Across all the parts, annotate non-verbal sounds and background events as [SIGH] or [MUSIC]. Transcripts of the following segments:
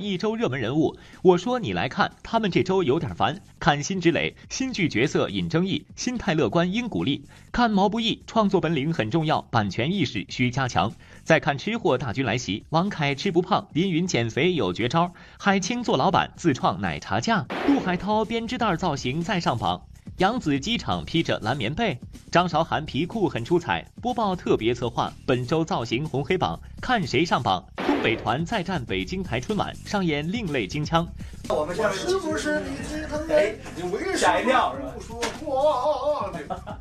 一周热门人物，我说你来看，他们这周有点烦。看辛芷蕾，新剧角色引争议，心态乐观应鼓励。看毛不易，创作本领很重要，版权意识需加强。再看吃货大军来袭，王凯吃不胖，林云减肥有绝招，海清做老板自创奶茶架，杜海涛编织袋造型再上榜。扬子机场披着蓝棉被，张韶涵皮裤很出彩。播报特别策划，本周造型红黑榜，看谁上榜。东北团再战北京台春晚，上演另类京腔。我们下面是不是你心疼哎，你为什么不说话？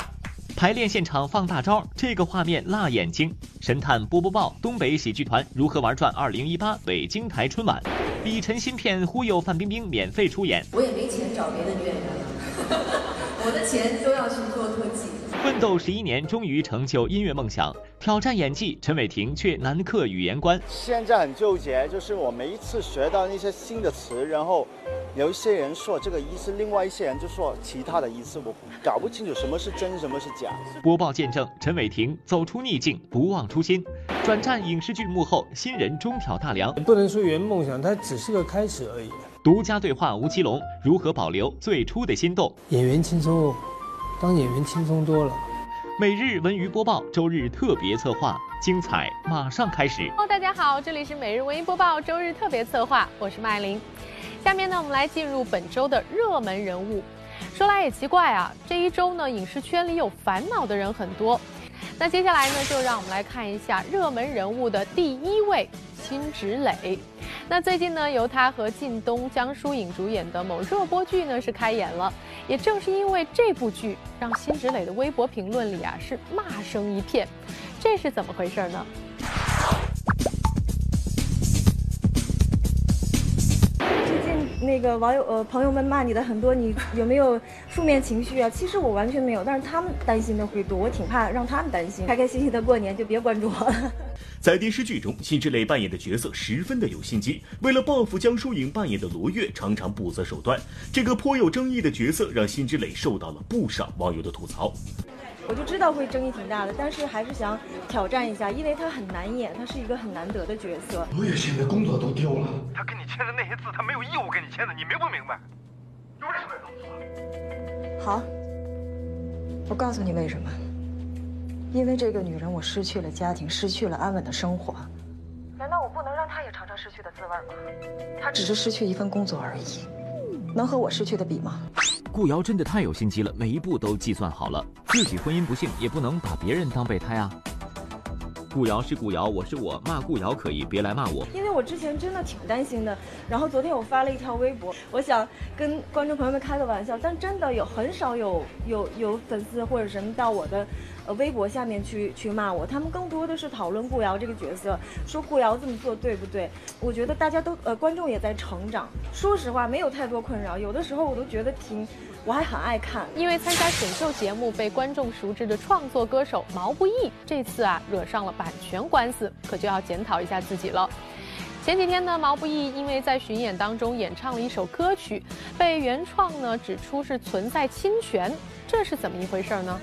排练现场放大招，这个画面辣眼睛。神探波波报，东北喜剧团如何玩转二零一八北京台春晚？李晨新片忽悠范冰冰免费出演。我也没钱找别的女演员了。我的钱都要去做特技。奋斗十一年，终于成就音乐梦想，挑战演技，陈伟霆却难克语言关。现在很纠结，就是我每一次学到那些新的词，然后有一些人说这个意思，另外一些人就说其他的意思，我搞不清楚什么是真，什么是假。播报见证陈伟霆走出逆境，不忘初心，转战影视剧幕后，新人中挑大梁。不能说圆梦想，它只是个开始而已。独家对话吴奇隆如何保留最初的心动？演员轻松，当演员轻松多了。每日文娱播报，周日特别策划，精彩马上开始。Hello，大家好，这里是每日文娱播报，周日特别策划，我是麦琳。下面呢，我们来进入本周的热门人物。说来也奇怪啊，这一周呢，影视圈里有烦恼的人很多。那接下来呢，就让我们来看一下热门人物的第一位辛芷蕾。那最近呢，由她和靳东、江疏影主演的某热播剧呢是开演了。也正是因为这部剧，让辛芷蕾的微博评论里啊是骂声一片。这是怎么回事呢？那个网友呃朋友们骂你的很多，你有没有负面情绪啊？[LAUGHS] 其实我完全没有，但是他们担心的会多，我挺怕让他们担心。开开心心的过年，就别关注我了。[LAUGHS] 在电视剧中，辛芷蕾扮演的角色十分的有心机，为了报复江疏影扮演的罗月，常常不择手段。这个颇有争议的角色让辛芷蕾受到了不少网友的吐槽。我就知道会争议挺大的，但是还是想挑战一下，因为他很难演，他是一个很难得的角色。罗月现在工作都丢了，他跟你签的那些字，他没有义务跟你签的，你明不明白？你为什么要这么做？好，我告诉你为什么。因为这个女人，我失去了家庭，失去了安稳的生活。难道我不能让她也尝尝失去的滋味吗？她只是失去一份工作而已，能和我失去的比吗？顾瑶真的太有心机了，每一步都计算好了。自己婚姻不幸，也不能把别人当备胎啊。顾瑶是顾瑶，我是我，骂顾瑶可以，别来骂我。因为我之前真的挺担心的，然后昨天我发了一条微博，我想跟观众朋友们开个玩笑，但真的有很少有有有粉丝或者什么到我的。呃，微博下面去去骂我，他们更多的是讨论顾瑶这个角色，说顾瑶这么做对不对？我觉得大家都呃，观众也在成长。说实话，没有太多困扰，有的时候我都觉得挺，我还很爱看。因为参加选秀节目被观众熟知的创作歌手毛不易，这次啊惹上了版权官司，可就要检讨一下自己了。前几天呢，毛不易因为在巡演当中演唱了一首歌曲，被原创呢指出是存在侵权，这是怎么一回事呢？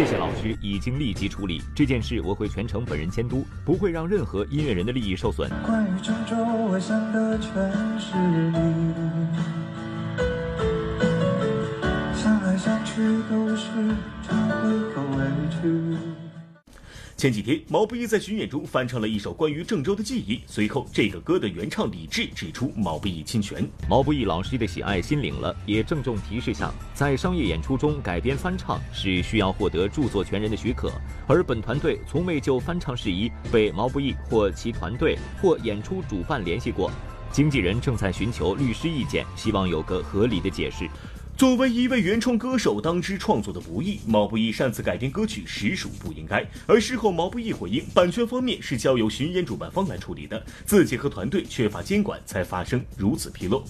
谢谢老师，已经立即处理这件事，我会全程本人监督，不会让任何音乐人的利益受损。关于郑州，我想的全是你，想来想去都是忏悔和委屈。前几天，毛不易在巡演中翻唱了一首关于郑州的记忆。随后，这个歌的原唱李志指出毛不易侵权。毛不易老师的喜爱心领了，也郑重提示下，在商业演出中改编翻唱是需要获得著作权人的许可，而本团队从未就翻唱事宜被毛不易或其团队或演出主办联系过。经纪人正在寻求律师意见，希望有个合理的解释。作为一位原创歌手，当知创作的不易，毛不易擅自改编歌曲实属不应该。而事后，毛不易回应，版权方面是交由巡演主办方来处理的，自己和团队缺乏监管，才发生如此纰漏。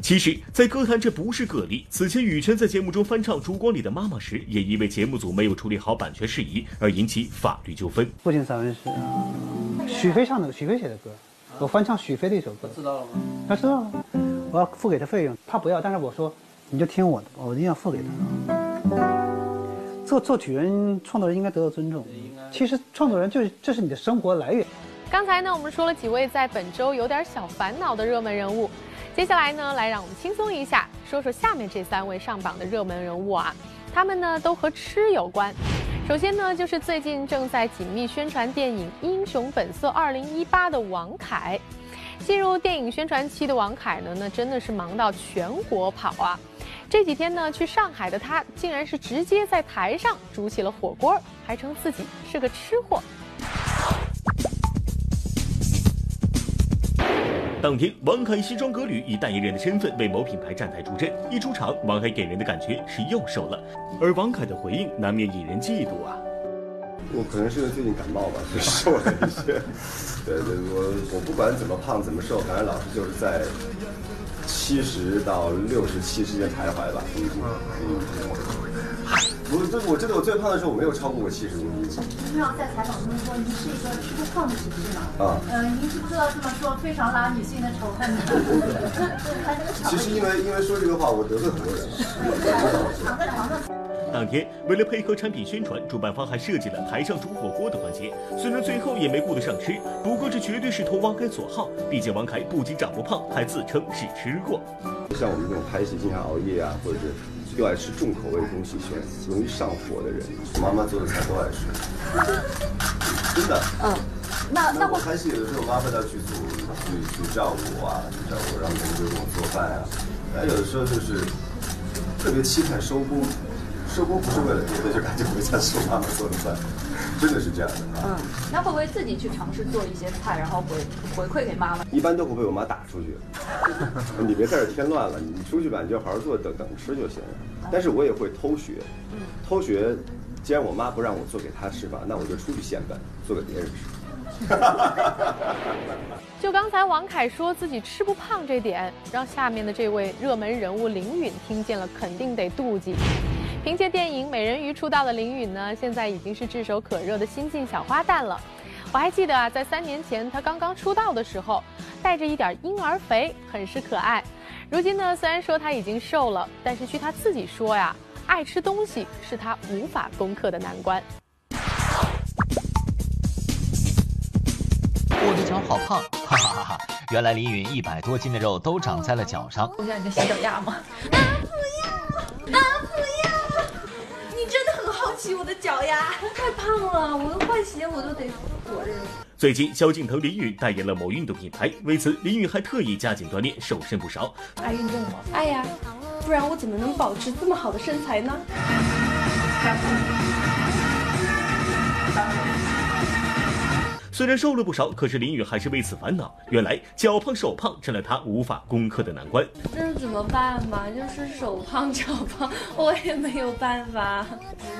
其实，在歌坛这不是个例，此前羽泉在节目中翻唱《烛光里的妈妈》时，也因为节目组没有处理好版权事宜而引起法律纠纷。父亲散文诗许飞唱的，许飞写的歌，我翻唱许飞的一首歌，知道了吗？他知道了，我要付给他费用，他不要，但是我说。你就听我的，我一定要付给他。做做曲人、创作人应该得到尊重。其实创作人就是这是你的生活来源。刚才呢，我们说了几位在本周有点小烦恼的热门人物，接下来呢，来让我们轻松一下，说说下面这三位上榜的热门人物啊，他们呢都和吃有关。首先呢，就是最近正在紧密宣传电影《英雄本色2018》的王凯。进入电影宣传期的王凯呢，那真的是忙到全国跑啊！这几天呢，去上海的他，竟然是直接在台上煮起了火锅，还称自己是个吃货。当天，王凯西装革履，以代言人的身份为某品牌站台助阵。一出场，王凯给人的感觉是又瘦了，而王凯的回应难免引人嫉妒啊。我可能是因为最近感冒吧，[LAUGHS] 就瘦了一些。对对，我我不管怎么胖怎么瘦，反正老是就是在七十到六十七之间徘徊吧。嗯嗯。我这我记得我最胖的时候我没有超过过七十公斤。经常在采访中说您是一个吃不胖的体质吗？啊。呃，您知不知道这么说非常拉女性的仇恨？[LAUGHS] 其实因为因为说这个话，我得罪很多人。躺在床上。当天，为了配合产品宣传，主办方还设计了台上煮火锅的环节。虽然最后也没顾得上吃，不过这绝对是投王凯所好。毕竟王凯不仅长不胖，还自称是吃货。像我们这种拍戏经常熬夜啊，或者是又爱吃重口味的东西，喜欢容易上火的人，我妈妈做的菜都爱吃。[LAUGHS] 真的。嗯。那那我拍戏有的时候，妈妈要去组，去去照顾我啊，去照顾，让别人给我做饭啊。还，有的时候就是特别期盼收工。收工不是为了别的，就赶紧回家吃妈妈做的饭，真的是这样的。嗯，那会不会自己去尝试做一些菜，然后回回馈给妈妈？一般都会被我妈打出去。[LAUGHS] 你别在这添乱了，你出去吧，你就好好做，等等吃就行了。但是我也会偷学，偷学。既然我妈不让我做给她吃吧，那我就出去现办，做给别人吃。[LAUGHS] [LAUGHS] 就刚才王凯说自己吃不胖这点，让下面的这位热门人物林允听见了，肯定得妒忌。凭借电影《美人鱼》出道的林允呢，现在已经是炙手可热的新晋小花旦了。我还记得啊，在三年前她刚刚出道的时候，带着一点婴儿肥，很是可爱。如今呢，虽然说她已经瘦了，但是据她自己说呀，爱吃东西是她无法攻克的难关。我的脚好胖，哈哈哈哈！原来林允一百多斤的肉都长在了脚上。我想你的洗脚丫吗？[LAUGHS] 啊不要！啊不要！你真的很好奇我的脚丫，太胖了，我都换鞋我都得裹着。最近，萧敬腾、林允代言了某运动品牌，为此林允还特意加紧锻炼，瘦身不少。爱运动吗？爱呀，不然我怎么能保持这么好的身材呢？虽然瘦了不少，可是林允还是为此烦恼。原来脚胖手胖成了她无法攻克的难关。那怎么办嘛？就是手胖脚胖，我也没有办法。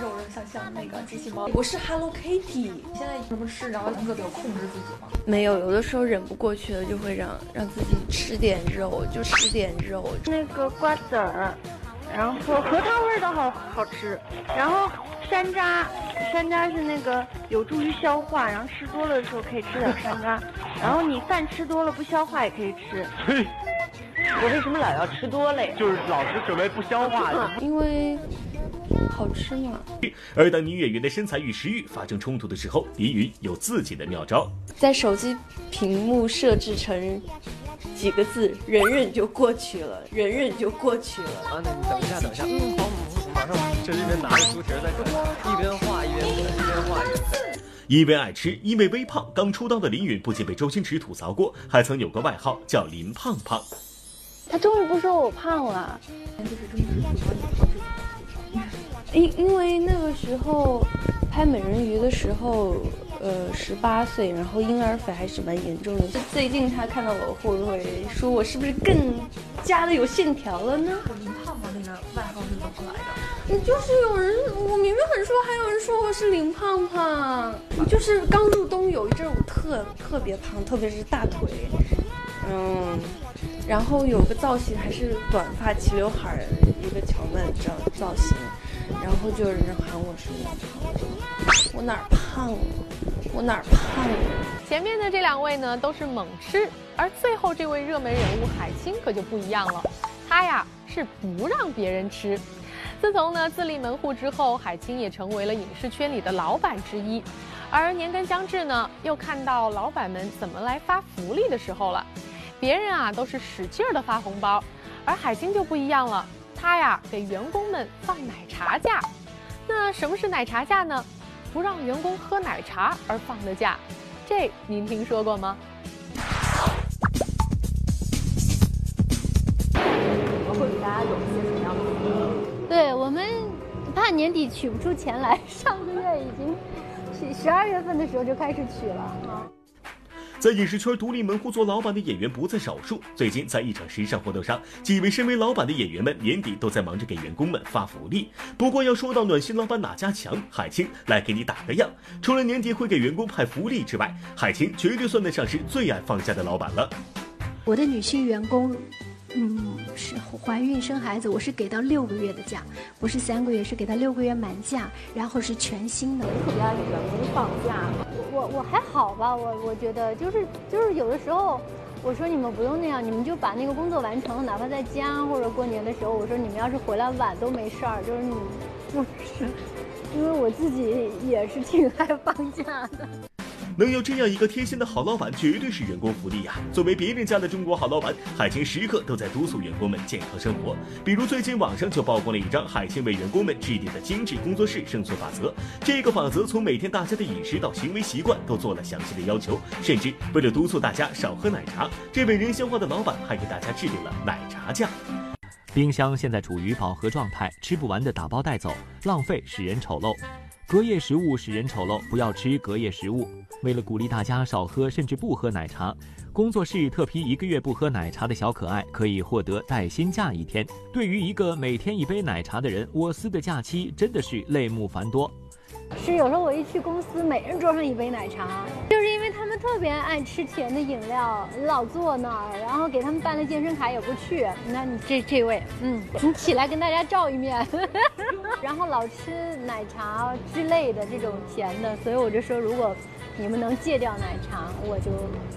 肉肉像像那个机器猫。我是 Hello Kitty。现在什么吃，然后能够有控制自己吗？没有，有的时候忍不过去了，就会让让自己吃点肉，就吃点肉。那个瓜子儿，然后核桃味的好好吃，然后山楂。山楂是那个有助于消化，然后吃多了的时候可以吃点山楂，[LAUGHS] 然后你饭吃多了不消化也可以吃。嘿，我为什么老要吃多嘞？就是老是准备不消化的。[LAUGHS] 因为好吃嘛。而当女演员的身材与食欲发生冲突的时候，林允有自己的妙招。在手机屏幕设置成几个字，忍忍就过去了，忍忍就过去了。啊，那你等一下，等一下。嗯，好，马上这一边拿着猪蹄在啃，一边画一边，一边画一。因为爱吃，因为微胖，刚出道的林允不仅被周星驰吐槽过，还曾有个外号叫林胖胖。他终于不说我胖了。因因为那个时候拍美人鱼的时候，呃，十八岁，然后婴儿肥还是蛮严重的。就最近他看到我会不会说我是不是更加的有线条了呢？我林胖胖那个外号是怎么来的？就是有人，我明明很瘦，还有人说我是林胖胖。就是刚入冬有一阵我特特别胖，特别是大腿，嗯，然后有个造型还是短发齐刘海儿，一个乔曼造造型，然后就有人喊我是。我哪儿胖了？我哪儿胖了？前面的这两位呢都是猛吃，而最后这位热门人物海清可就不一样了，他呀是不让别人吃。自从呢自立门户之后，海清也成为了影视圈里的老板之一。而年根将至呢，又看到老板们怎么来发福利的时候了。别人啊都是使劲儿的发红包，而海清就不一样了，他呀给员工们放奶茶假。那什么是奶茶假呢？不让员工喝奶茶而放的假，这您听说过吗？会给大家有一些什么样的福利？对我们怕年底取不出钱来，上个月已经十十二月份的时候就开始取了啊。在影视圈独立门户做老板的演员不在少数。最近，在一场时尚活动上，几位身为老板的演员们年底都在忙着给员工们发福利。不过，要说到暖心老板哪家强，海清来给你打个样。除了年底会给员工派福利之外，海清绝对算得上是最爱放假的老板了。我的女性员工。嗯，是怀孕生孩子，我是给到六个月的假，不是三个月，是给到六个月满假，然后是全新的。特别爱给员工放假，我我我还好吧，我我觉得就是就是有的时候，我说你们不用那样，你们就把那个工作完成，哪怕在家或者过年的时候，我说你们要是回来晚都没事儿，就是你 [LAUGHS] 不是，因为我自己也是挺爱放假的。能有这样一个贴心的好老板，绝对是员工福利呀！作为别人家的中国好老板，海清时刻都在督促员工们健康生活。比如最近网上就曝光了一张海清为员工们制定的精致工作室生存法则。这个法则从每天大家的饮食到行为习惯都做了详细的要求，甚至为了督促大家少喝奶茶，这位人性化的老板还给大家制定了奶茶价。冰箱现在处于饱和状态，吃不完的打包带走，浪费使人丑陋。隔夜食物使人丑陋，不要吃隔夜食物。为了鼓励大家少喝甚至不喝奶茶，工作室特批一个月不喝奶茶的小可爱可以获得带薪假一天。对于一个每天一杯奶茶的人，我司的假期真的是泪目繁多。是有时候我一去公司，每人桌上一杯奶茶，就是因为他们特别爱吃甜的饮料，老坐那儿，然后给他们办了健身卡也不去。那你这这位，嗯，你起来跟大家照一面，[LAUGHS] 然后老吃奶茶之类的这种甜的，所以我就说，如果你们能戒掉奶茶，我就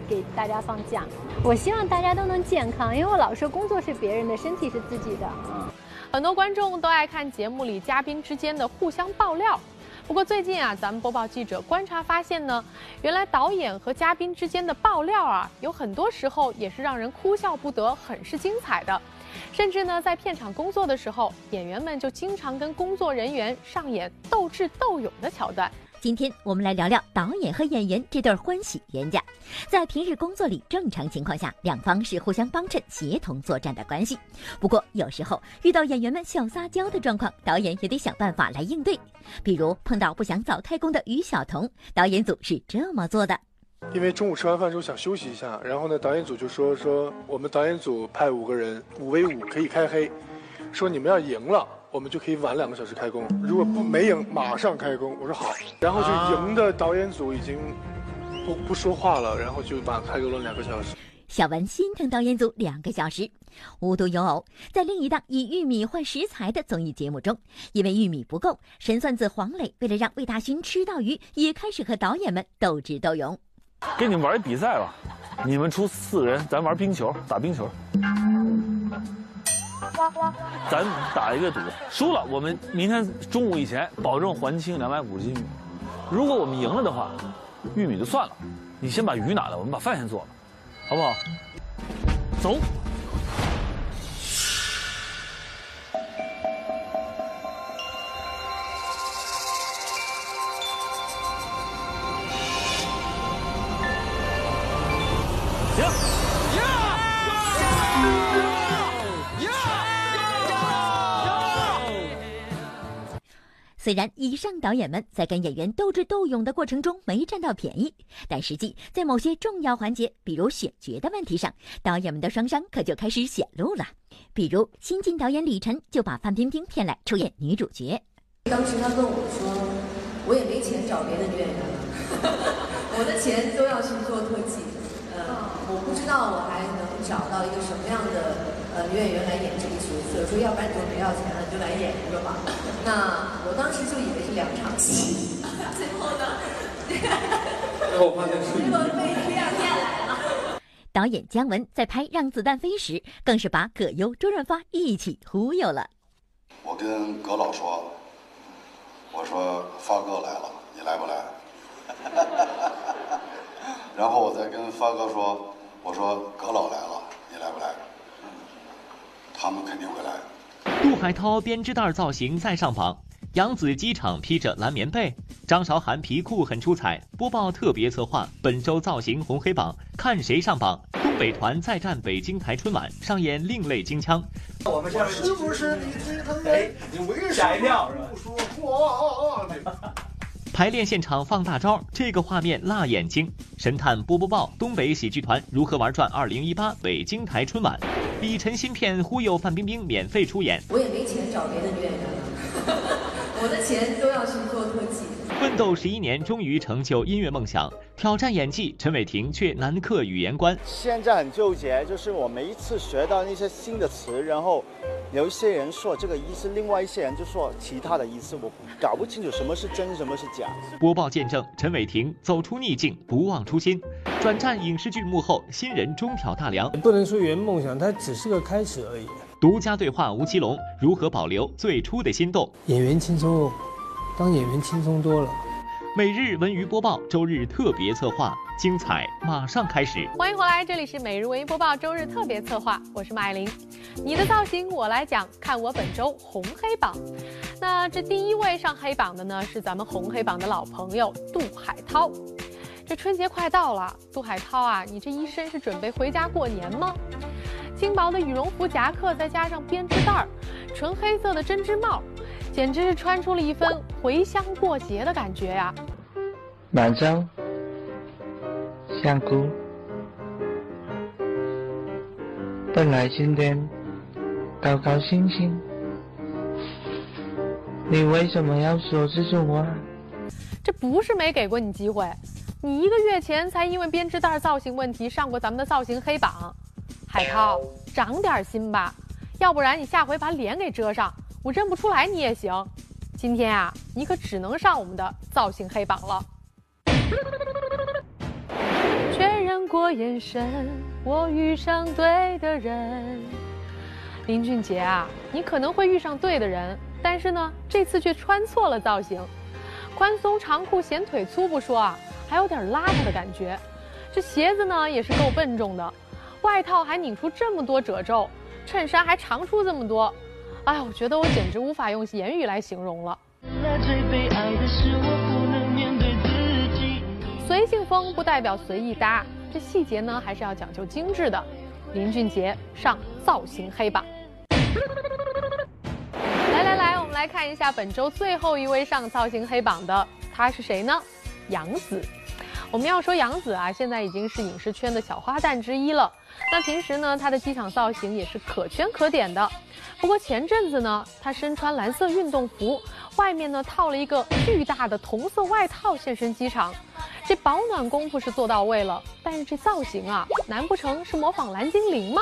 给大家放假。我希望大家都能健康，因为我老说工作是别人的，身体是自己的。嗯很多观众都爱看节目里嘉宾之间的互相爆料。不过最近啊，咱们播报记者观察发现呢，原来导演和嘉宾之间的爆料啊，有很多时候也是让人哭笑不得，很是精彩的。甚至呢，在片场工作的时候，演员们就经常跟工作人员上演斗智斗勇的桥段。今天我们来聊聊导演和演员这对欢喜冤家。在平日工作里，正常情况下，两方是互相帮衬、协同作战的关系。不过，有时候遇到演员们小撒娇的状况，导演也得想办法来应对。比如碰到不想早开工的于晓彤，导演组是这么做的：因为中午吃完饭之后想休息一下，然后呢，导演组就说说我们导演组派五个人，五 v 五可以开黑，说你们要赢了。我们就可以晚两个小时开工，如果不没赢，马上开工。我说好，然后就赢的导演组已经不不说话了，然后就晚开工了两个小时。小文心疼导演组两个小时，无独有偶，在另一档以玉米换食材的综艺节目中，因为玉米不够，神算子黄磊为了让魏大勋吃到鱼，也开始和导演们斗智斗勇。给你们玩一比赛吧，你们出四个人，咱玩冰球，打冰球。咱打一个赌，输了我们明天中午以前保证还清两百五十斤玉米。如果我们赢了的话，玉米就算了，你先把鱼拿来，我们把饭先做了，好不好？走。虽然以上导演们在跟演员斗智斗勇的过程中没占到便宜，但实际在某些重要环节，比如选角的问题上，导演们的双商可就开始显露了。比如新晋导演李晨就把范冰冰骗来出演女主角。当时他跟我说：“我也没钱找别的女演员了，[LAUGHS] 我的钱都要去做特技。呃，我不知道我还能找到一个什么样的。”呃，女演员来演这个角色，说要不然你就不要钱了，你就来演一个吧。那我当时就以为是两场戏，[LAUGHS] 最后呢，最后发现是结果被这样骗来了。[LAUGHS] 导演姜文在拍《让子弹飞》时，更是把葛优、周润发一起忽悠了。我跟葛老说，我说发哥来了，你来不来？[LAUGHS] 然后我再跟发哥说，我说葛老来了，你来不来？他们肯定会来。杜海涛编织袋造型再上榜，杨子机场披着蓝棉被，张韶涵皮裤很出彩。播报特别策划本周造型红黑榜，看谁上榜。东北团再战北京台春晚，上演另类京腔。我们下面是不是你最疼爱？你为什么不说话？排练现场放大招，这个画面辣眼睛。神探波波报，东北喜剧团如何玩转二零一八北京台春晚？李晨新片忽悠范冰冰免费出演。我也没钱找别的女演员了，[LAUGHS] 我的钱都要去做。奋斗十一年，终于成就音乐梦想，挑战演技，陈伟霆却难克语言关。现在很纠结，就是我每一次学到那些新的词，然后有一些人说这个意思，另外一些人就说其他的意思，我搞不清楚什么是真，什么是假。播报见证陈伟霆走出逆境，不忘初心，转战影视剧幕后，新人中挑大梁。不能说圆梦想，它只是个开始而已。独家对话吴奇隆，如何保留最初的心动？演员轻松。当演员轻松多了。每日文娱播报，周日特别策划，精彩马上开始。欢迎回来，这里是每日文娱播报，周日特别策划，我是马爱玲。你的造型我来讲，看我本周红黑榜。那这第一位上黑榜的呢，是咱们红黑榜的老朋友杜海涛。这春节快到了，杜海涛啊，你这一身是准备回家过年吗？轻薄的羽绒服夹克，再加上编织袋儿，纯黑色的针织帽。简直是穿出了一份回乡过节的感觉呀！满洲、香菇，本来今天高高兴兴，你为什么要说这种话？这不是没给过你机会，你一个月前才因为编织袋造型问题上过咱们的造型黑榜。海涛，长点心吧，要不然你下回把脸给遮上。我认不出来你也行，今天啊，你可只能上我们的造型黑榜了。确认过眼神，我遇上对的人。林俊杰啊，你可能会遇上对的人，但是呢，这次却穿错了造型。宽松长裤显腿粗不说啊，还有点邋遢的感觉。这鞋子呢也是够笨重的，外套还拧出这么多褶皱，衬衫还长出这么多。哎，我觉得我简直无法用言语来形容了。随性风不代表随意搭，这细节呢还是要讲究精致的。林俊杰上造型黑榜。[LAUGHS] 来来来，我们来看一下本周最后一位上造型黑榜的，他是谁呢？杨紫。我们要说杨紫啊，现在已经是影视圈的小花旦之一了。那平时呢，她的机场造型也是可圈可点的。不过前阵子呢，他身穿蓝色运动服，外面呢套了一个巨大的同色外套现身机场，这保暖功夫是做到位了。但是这造型啊，难不成是模仿蓝精灵吗？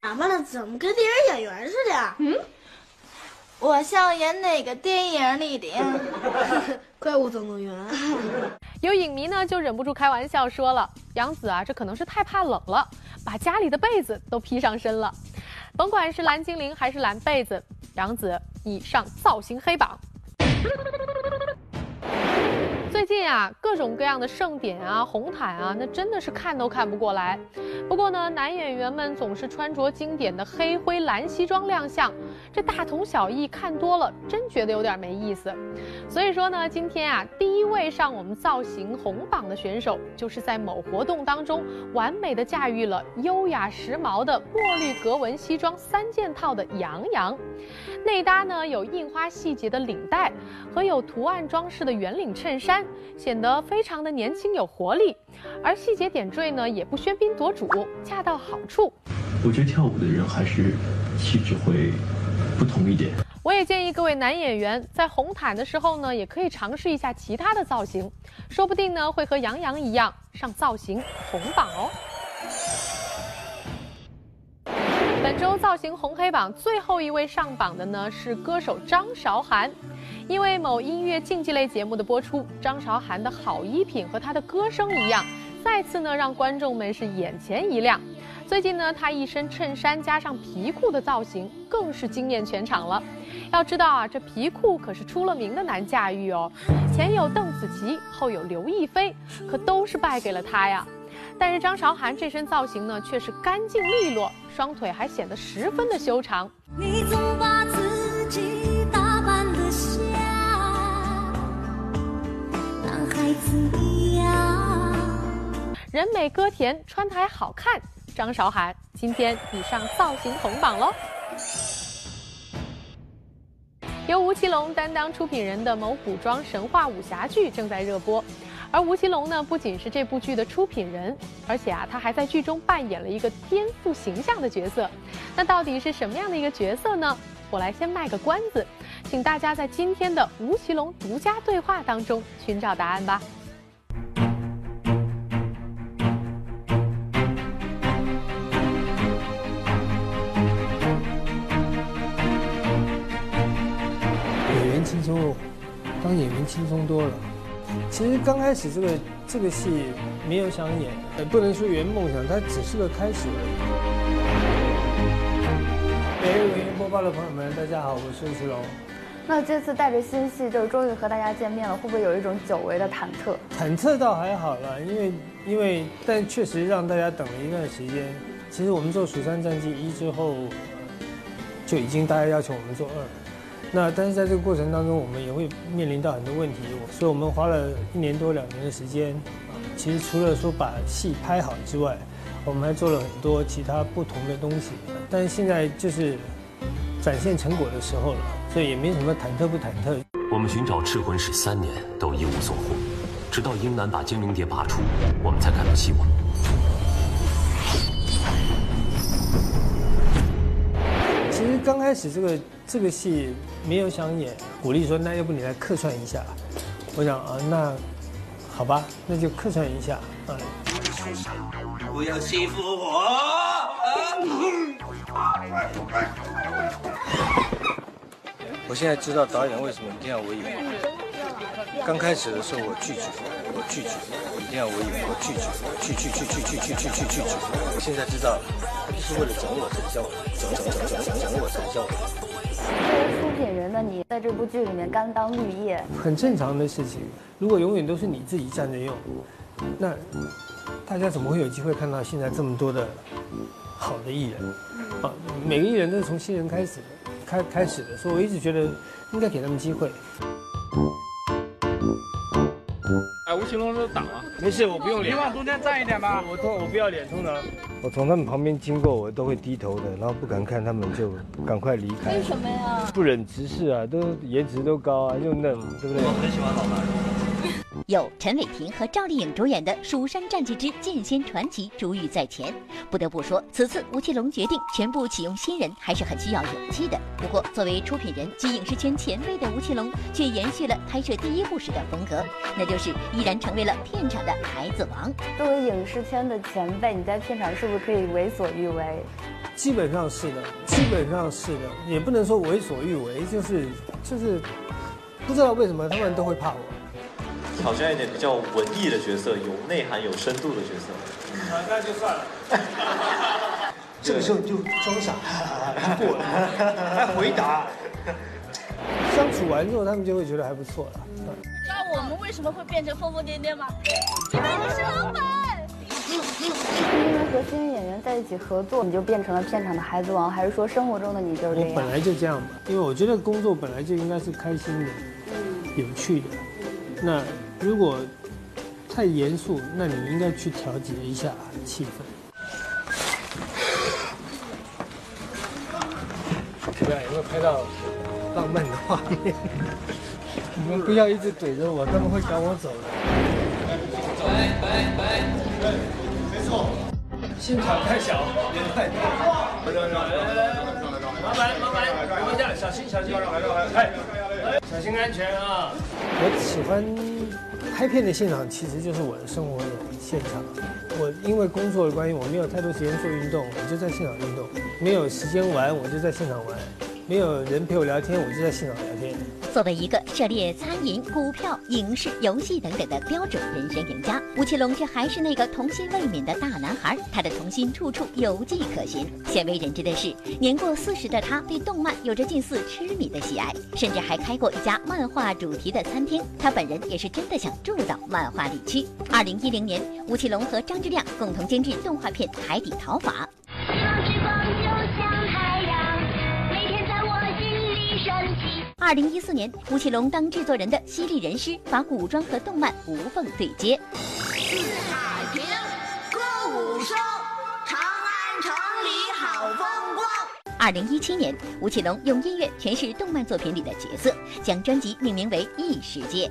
打扮的怎么跟电影演员似的？嗯，我像演哪个电影里的？[LAUGHS] 怪物总动员。有影迷呢就忍不住开玩笑说了：“杨紫啊，这可能是太怕冷了，把家里的被子都披上身了。甭管是蓝精灵还是蓝被子，杨紫已上造型黑榜。”最近啊，各种各样的盛典啊、红毯啊，那真的是看都看不过来。不过呢，男演员们总是穿着经典的黑灰蓝西装亮相，这大同小异，看多了真觉得有点没意思。所以说呢，今天啊，第一位上我们造型红榜的选手，就是在某活动当中完美的驾驭了优雅时髦的墨绿格纹西装三件套的杨洋。内搭呢有印花细节的领带和有图案装饰的圆领衬衫。显得非常的年轻有活力，而细节点缀呢也不喧宾夺主，恰到好处。我觉得跳舞的人还是气质会不同一点。我也建议各位男演员在红毯的时候呢，也可以尝试一下其他的造型，说不定呢会和杨洋一样上造型红榜哦。本周造型红黑榜最后一位上榜的呢是歌手张韶涵。因为某音乐竞技类节目的播出，张韶涵的好衣品和她的歌声一样，再次呢让观众们是眼前一亮。最近呢，她一身衬衫加上皮裤的造型，更是惊艳全场了。要知道啊，这皮裤可是出了名的难驾驭哦，前有邓紫棋，后有刘亦菲，可都是败给了她呀。但是张韶涵这身造型呢，却是干净利落，双腿还显得十分的修长。你总把自己打扮得像男孩子一样，人美歌甜，穿的还好看。张韶涵今天你上造型红榜喽。由吴奇隆担当出品人的某古装神话武侠剧正在热播，而吴奇隆呢，不仅是这部剧的出品人，而且啊，他还在剧中扮演了一个颠覆形象的角色。那到底是什么样的一个角色呢？我来先卖个关子，请大家在今天的吴奇隆独家对话当中寻找答案吧。演员轻松，当演员轻松多了。其实刚开始这个这个戏没有想演，呃，不能说圆梦想，它只是个开始而已。每日文娱播报的朋友们，大家好，我是吴奇隆。那这次带着新戏，就是终于和大家见面了，会不会有一种久违的忐忑？忐忑倒还好了，因为因为但确实让大家等了一段时间。其实我们做《蜀山战记一》之后，就已经大家要求我们做二。那但是在这个过程当中，我们也会面临到很多问题，所以我们花了一年多两年的时间。其实除了说把戏拍好之外，我们还做了很多其他不同的东西。但是现在就是展现成果的时候了，所以也没什么忐忑不忐忑。我们寻找赤魂石三年都一无所获，直到英男把精灵蝶拔出，我们才看到希望。刚开始这个这个戏。没有想演，鼓励说那要不你来客串一下，我想啊那好吧，那就客串一下啊。不要欺负我！[LAUGHS] 我现在知道导演为什么一定要我演。刚开始的时候我拒绝，我拒绝，我一定要我演，我拒绝，拒拒拒拒拒拒拒拒拒绝。我现在知道，他就是为了整我才教我，整整整整整我才教我。作为出品人的你，在这部剧里面甘当绿叶，很正常的事情。如果永远都是你自己站着用，那大家怎么会有机会看到现在这么多的好的艺人？啊，每个艺人都是从新人开始的，开开始的，所以我一直觉得应该给他们机会。哎，吴奇隆都挡了，没事，我不用脸。你往中间站一点吧。我痛，我不要脸，通常我从他们旁边经过，我都会低头的，然后不敢看他们，就赶快离开。为什么呀？不忍直视啊，都颜值都高啊，又嫩，对不对？我很喜欢老男人。由陈伟霆和赵丽颖主演的《蜀山战记之剑仙传奇》珠玉在前。不得不说，此次吴奇隆决定全部启用新人，还是很需要勇气的。不过，作为出品人及影视圈前辈的吴奇隆，却延续了拍摄第一部时的风格，那就是依然成为了片场的孩子王。作为影视圈的前辈，你在片场是不是可以为所欲为？基本上是的，基本上是的，也不能说为所欲为，就是就是，不知道为什么他们都会怕我。挑战一点比较文艺的角色，有内涵、有深度的角色。啊，那就算了。[LAUGHS] 这个时候你就装傻，过了，还回答。相处完之后，他们就会觉得还不错了。知道我们为什么会变成疯疯癫癫吗？因为你是老板。因为和新人演员在一起合作，你就变成了片场的孩子王，还是说生活中的你就是这样？我本来就这样吧，因为我觉得工作本来就应该是开心的、有趣的。那如果太严肃，那你应该去调节一下气氛。怎么样？有没有拍到浪漫的画面？你们不要一直怼着我，他们会赶我走的。喂喂喂，没错，现场太小，人太多。麻烦麻烦，你们这小心小心，哎，小心安全啊！我喜欢拍片的现场，其实就是我的生活现场。我因为工作的关系，我没有太多时间做运动，我就在现场运动；没有时间玩，我就在现场玩；没有人陪我聊天，我就在现场聊天。作为一个涉猎餐饮、股票、影视、游戏等等的标准人生赢家，吴奇隆却还是那个童心未泯的大男孩。他的童心处处有迹可循。鲜为人知的是，年过四十的他对动漫有着近似痴迷的喜爱，甚至还开过一家漫画主题的餐厅。他本人也是真的想住到漫画里去。二零一零年，吴奇隆和张志亮共同监制动画片《海底逃法》。二零一四年，吴奇隆当制作人的《犀利人师》把古装和动漫无缝对接。四海平歌舞升，长安城里好风光。二零一七年，吴奇隆用音乐诠释动漫作品里的角色，将专辑命名为《异世界》。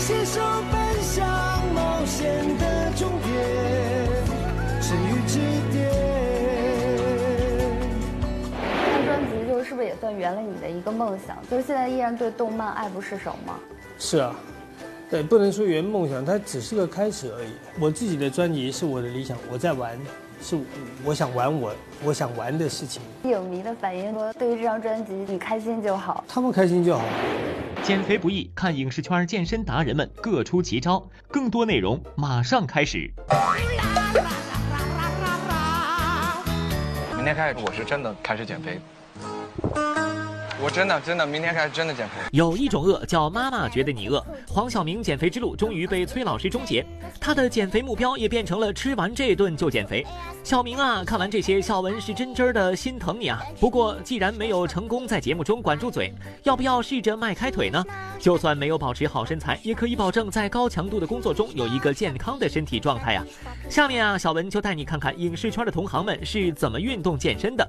携手奔向冒险的终点，神域之巅。不是也算圆了你的一个梦想？就是现在依然对动漫爱不释手吗？是啊，对，不能说圆梦想，它只是个开始而已。我自己的专辑是我的理想，我在玩，是我想玩我我想玩的事情。影迷的反应说，对于这张专辑，你开心就好，他们开心就好。减肥不易，看影视圈健身达人们各出奇招。更多内容马上开始。明天开始，我是真的开始减肥。我真的真的，明天开始真的减肥。有一种饿叫妈妈觉得你饿。黄晓明减肥之路终于被崔老师终结，他的减肥目标也变成了吃完这顿就减肥。小明啊，看完这些，小文是真真的心疼你啊。不过既然没有成功在节目中管住嘴，要不要试着迈开腿呢？就算没有保持好身材，也可以保证在高强度的工作中有一个健康的身体状态呀。下面啊，小文就带你看看影视圈的同行们是怎么运动健身的。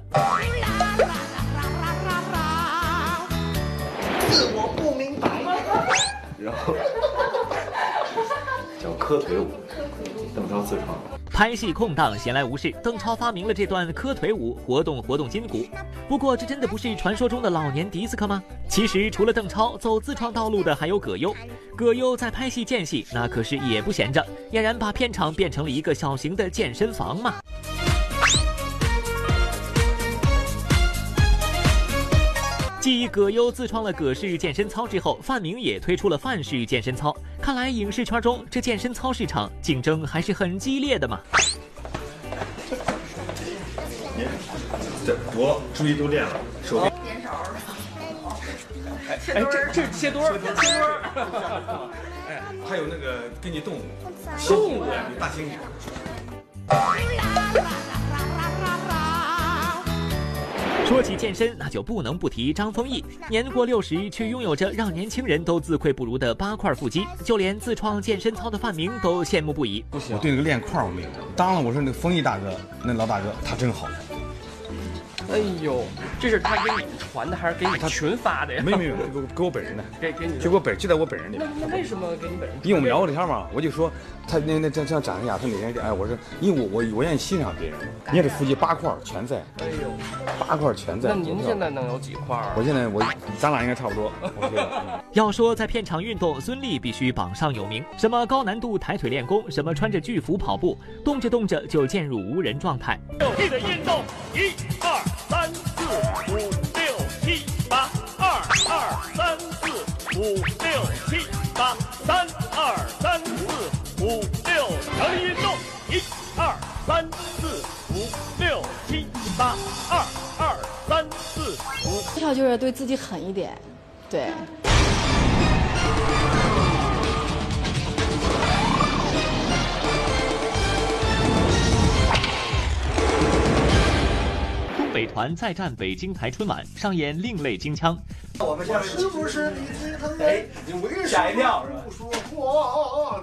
然后叫磕腿舞，邓超自创。拍戏空档闲来无事，邓超发明了这段磕腿舞，活动活动筋骨。不过这真的不是传说中的老年迪斯科吗？其实除了邓超走自创道路的，还有葛优。葛优在拍戏间隙，那可是也不闲着，俨然把片场变成了一个小型的健身房嘛。继葛优自创了葛氏健身操之后，范明也推出了范式健身操。看来影视圈中这健身操市场竞争还是很激烈的嘛。这我注意都练了，手。颠勺哎哎，这这切墩儿，切墩儿。哎，还有那个根据动物，动物大猩猩。说起健身，那就不能不提张丰毅。年过六十，却拥有着让年轻人都自愧不如的八块腹肌，就连自创健身操的范明都羡慕不已。不行我对那个练块我没有。当了，我说那个丰毅大哥，那老大哥他真好。哎呦，这是他给你传的，还是给你群发的呀？没有没有，给给我本人的，给给你，就给我本，就在我本人里。那那为什么给你本人？因为我们聊过天嘛，我就说他那那这这样长一下，他哪天哎，我说因为我我我愿意欣赏别人。你看这腹肌八块全在，哎呦，八块全在。那您现在能有几块？我现在我咱俩应该差不多。[LAUGHS] 要说在片场运动，孙俪必须榜上有名，什么高难度抬腿练功，什么穿着巨幅跑步，动着动着就渐入无人状态。有力的运动，一二三四五六七八，二二三四五六七八，三二三四五六，强力运动，一二三四五六七八，二二三四五。跳就是对自己狠一点，对。北团再战北京台春晚，上演另类京腔。我们是不是你最疼爱？你为什么不说话？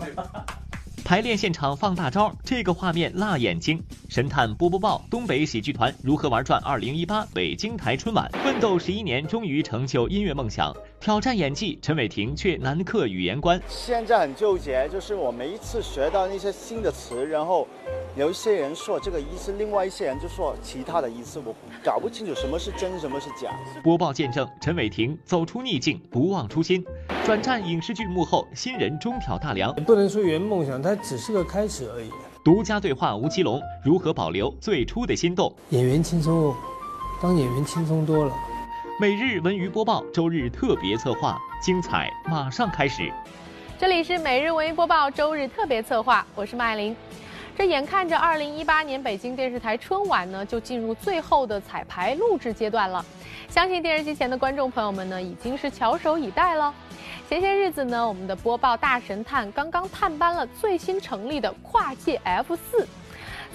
排练现场放大招，这个画面辣眼睛。神探波波报，东北喜剧团如何玩转二零一八北京台春晚？奋斗十一年，终于成就音乐梦想，挑战演技，陈伟霆却难克语言关。现在很纠结，就是我每一次学到那些新的词，然后有一些人说这个意思，另外一些人就说其他的意思，我搞不清楚什么是真，什么是假。播报见证陈伟霆走出逆境，不忘初心，转战影视剧幕后，新人中挑大梁。不能说圆梦想，它只是个开始而已。独家对话吴奇隆如何保留最初的心动？演员轻松，当演员轻松多了。每日文娱播报，周日特别策划，精彩马上开始。这里是每日文娱播报周日特别策划，我是麦琳。这眼看着2018年北京电视台春晚呢，就进入最后的彩排录制阶段了。相信电视机前的观众朋友们呢，已经是翘首以待了。前些日子呢，我们的播报大神探刚刚探班了最新成立的跨界 F 四，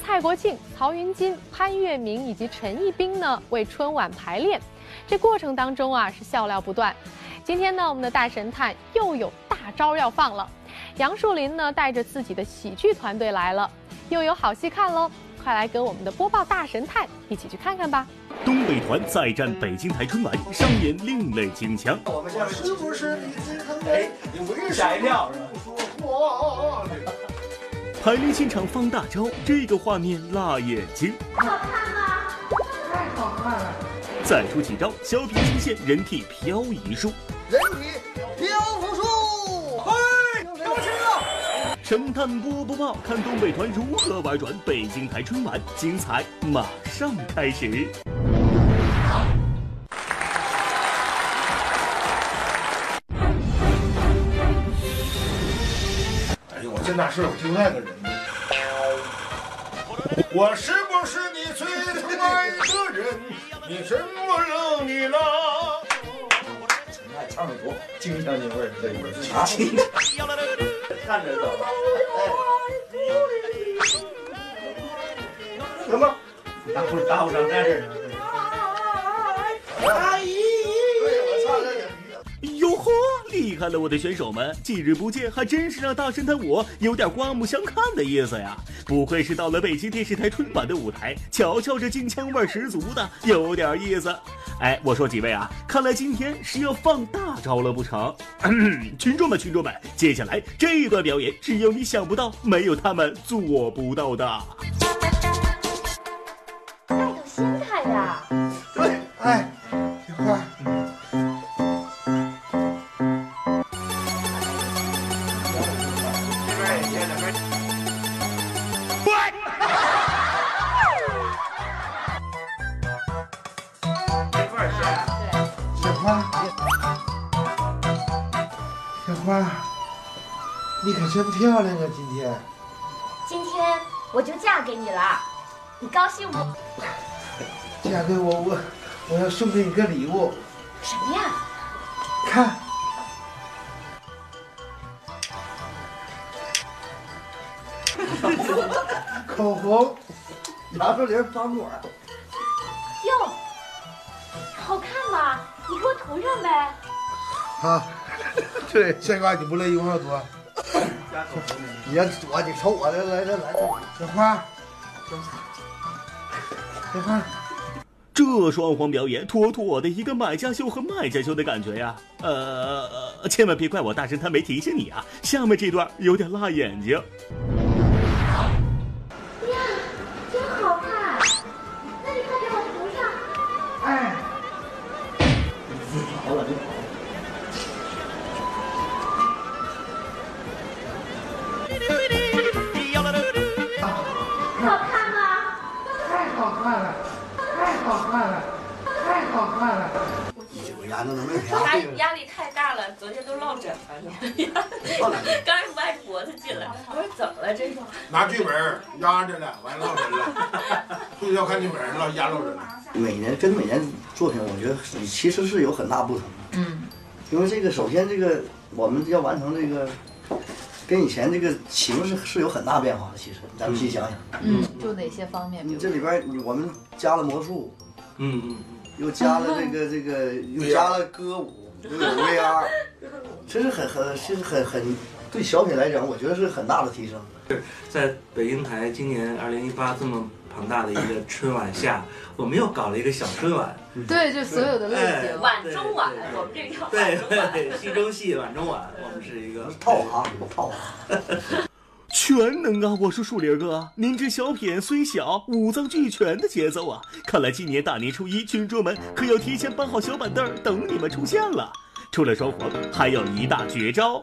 蔡国庆、曹云金、潘粤明以及陈一冰呢，为春晚排练。这过程当中啊，是笑料不断。今天呢，我们的大神探又有大招要放了。杨树林呢，带着自己的喜剧团队来了。又有好戏看喽！快来跟我们的播报大神探一起去看看吧。东北团再战北京台春晚，上演另类京腔。我们家是不是你最疼的？你为什么不说话？排练现场放大招，这个画面辣眼睛。好看吗？太好看了！再出几招，小品出现人体漂移术。人体漂浮术。神探波波报，看东北团如何玩转北京台春晚，精彩马上开始。哎呦，我这哪是有另外个人呢？我是不是你最疼爱的人？你什么惹你了？陈爱唱的多，京腔京味儿，这味儿啊！看着走。什么？大呼大呼上这儿呢？阿姨，我唱的。厉害了，我的选手们！几日不见，还真是让大神探我有点刮目相看的意思呀！不愧是到了北京电视台春晚的舞台，瞧瞧这京腔味十足的，有点意思。哎，我说几位啊，看来今天是要放大招了不成？嗯，群众们，群众们，接下来这一段表演，只有你想不到，没有他们做不到的。带有心态呀！对，哎，花，你可真漂亮啊！今天，今天我就嫁给你了，你高兴不？嫁给我，我我要送给你个礼物。什么呀？看，口红，杨树林方果。哟，好看吗？你给我涂上呗。啊，[LAUGHS] 对，这个你不乐意往上躲。你要躲，你瞅我的，来来来，小花，小花。这双簧表演，妥妥的一个买家秀和卖家秀的感觉呀！呃，千万别怪我大神他没提醒你啊！下面这段有点辣眼睛。压压力太大了，昨天都落枕了。[LAUGHS] 刚歪脖子进来，我说怎么了这是？拿剧本压着了，完落枕了。[LAUGHS] 不要看剧本了，压落枕了。每年跟每年作品，我觉得其实是有很大不同的。嗯。因为这个，首先这个我们要完成这个，跟以前这个形式是有很大变化的。其实，咱们细想想。嗯，就哪些方面？你这里边我们加了魔术。嗯嗯。又加了这个这个，又加了歌舞，又有 VR，[LAUGHS] 其实很很，其实很很，对小品来讲，我觉得是很大的提升。在北京台今年二零一八这么庞大的一个春晚下，我们又搞了一个小春晚。对，就所有的类哎型，晚中晚，我们这个叫对晚中晚。对，戏中戏，晚中晚，我们是一个套行，套行。全能啊！我说树林哥，您这小品虽小，五脏俱全的节奏啊！看来今年大年初一，群众们可要提前搬好小板凳，等你们出现了。除了双簧，还有一大绝招。